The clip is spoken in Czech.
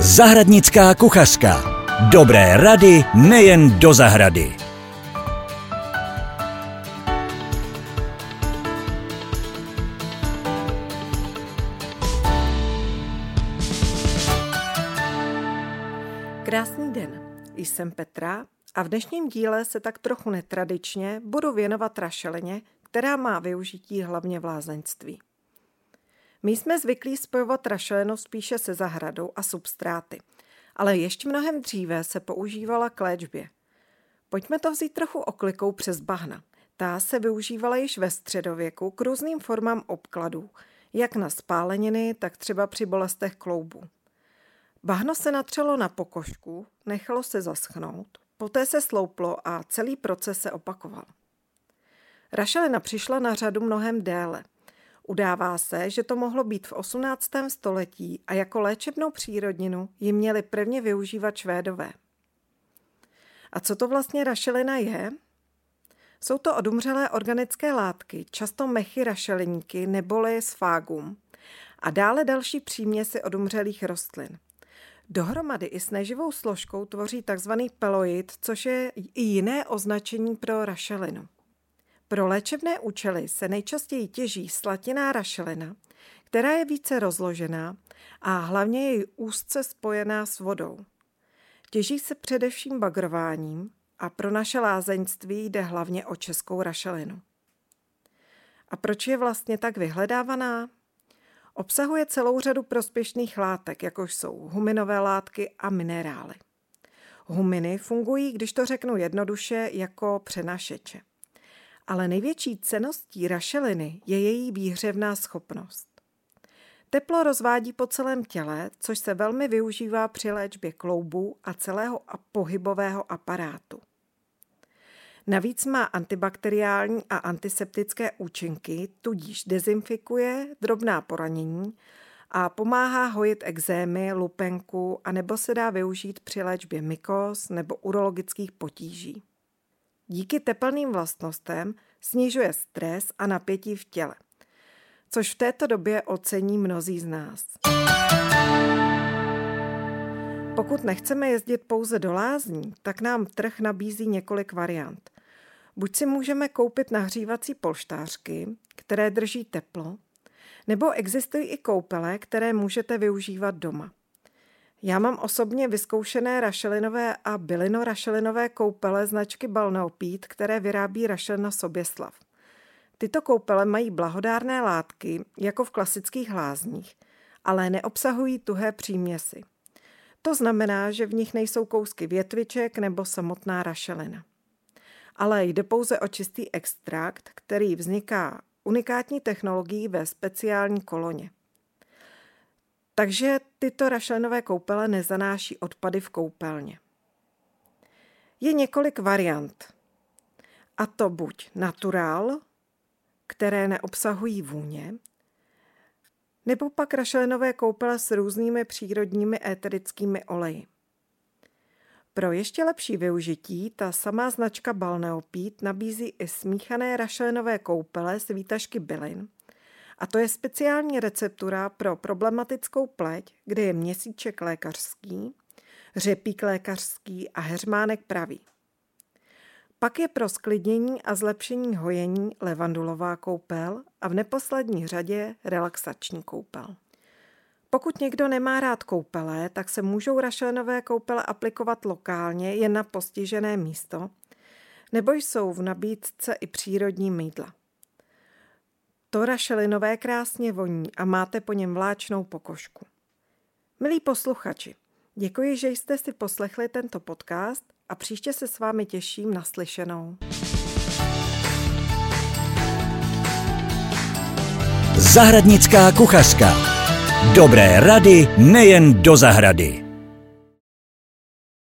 Zahradnická kuchařka. Dobré rady nejen do zahrady. Krásný den, jsem Petra a v dnešním díle se tak trochu netradičně budu věnovat rašelině, která má využití hlavně v lázeňství. My jsme zvyklí spojovat rašelinu spíše se zahradou a substráty, ale ještě mnohem dříve se používala k léčbě. Pojďme to vzít trochu oklikou přes bahna. Ta se využívala již ve středověku k různým formám obkladů, jak na spáleniny, tak třeba při bolestech kloubu. Bahno se natřelo na pokožku, nechalo se zaschnout, poté se slouplo a celý proces se opakoval. Rašelina přišla na řadu mnohem déle – Udává se, že to mohlo být v 18. století a jako léčebnou přírodninu ji měli prvně využívat Švédové. A co to vlastně rašelina je? Jsou to odumřelé organické látky, často mechy rašeliníky neboli sfágum a dále další příměsi odumřelých rostlin. Dohromady i s neživou složkou tvoří tzv. peloid, což je i jiné označení pro rašelinu. Pro léčebné účely se nejčastěji těží slatiná rašelina, která je více rozložená a hlavně je úzce spojená s vodou. Těží se především bagrováním a pro naše lázeňství jde hlavně o českou rašelinu. A proč je vlastně tak vyhledávaná? Obsahuje celou řadu prospěšných látek, jakož jsou huminové látky a minerály. Huminy fungují, když to řeknu jednoduše, jako přenašeče. Ale největší ceností rašeliny je její výhřevná schopnost. Teplo rozvádí po celém těle, což se velmi využívá při léčbě kloubů a celého pohybového aparátu. Navíc má antibakteriální a antiseptické účinky, tudíž dezinfikuje drobná poranění a pomáhá hojit exémy, lupenku a nebo se dá využít při léčbě mykos nebo urologických potíží. Díky tepelným vlastnostem snižuje stres a napětí v těle, což v této době ocení mnozí z nás. Pokud nechceme jezdit pouze do lázní, tak nám trh nabízí několik variant. Buď si můžeme koupit nahřívací polštářky, které drží teplo, nebo existují i koupele, které můžete využívat doma. Já mám osobně vyzkoušené rašelinové a bylino-rašelinové koupele značky Balneopít, které vyrábí rašelina Soběslav. Tyto koupele mají blahodárné látky, jako v klasických hlázních, ale neobsahují tuhé příměsi. To znamená, že v nich nejsou kousky větviček nebo samotná rašelina. Ale jde pouze o čistý extrakt, který vzniká unikátní technologií ve speciální koloně. Takže tyto rašelinové koupele nezanáší odpady v koupelně. Je několik variant. A to buď naturál, které neobsahují vůně, nebo pak rašelinové koupele s různými přírodními éterickými oleji. Pro ještě lepší využití ta samá značka Balneopít nabízí i smíchané rašelinové koupele z výtažky bylin – a to je speciální receptura pro problematickou pleť, kde je měsíček lékařský, řepík lékařský a heřmánek pravý. Pak je pro sklidnění a zlepšení hojení levandulová koupel a v neposlední řadě relaxační koupel. Pokud někdo nemá rád koupele, tak se můžou rašelinové koupele aplikovat lokálně jen na postižené místo, nebo jsou v nabídce i přírodní mýdla. To rašelinové krásně voní a máte po něm vláčnou pokožku. Milí posluchači, děkuji, že jste si poslechli tento podcast a příště se s vámi těším na slyšenou. Zahradnická kuchařka. Dobré rady nejen do zahrady.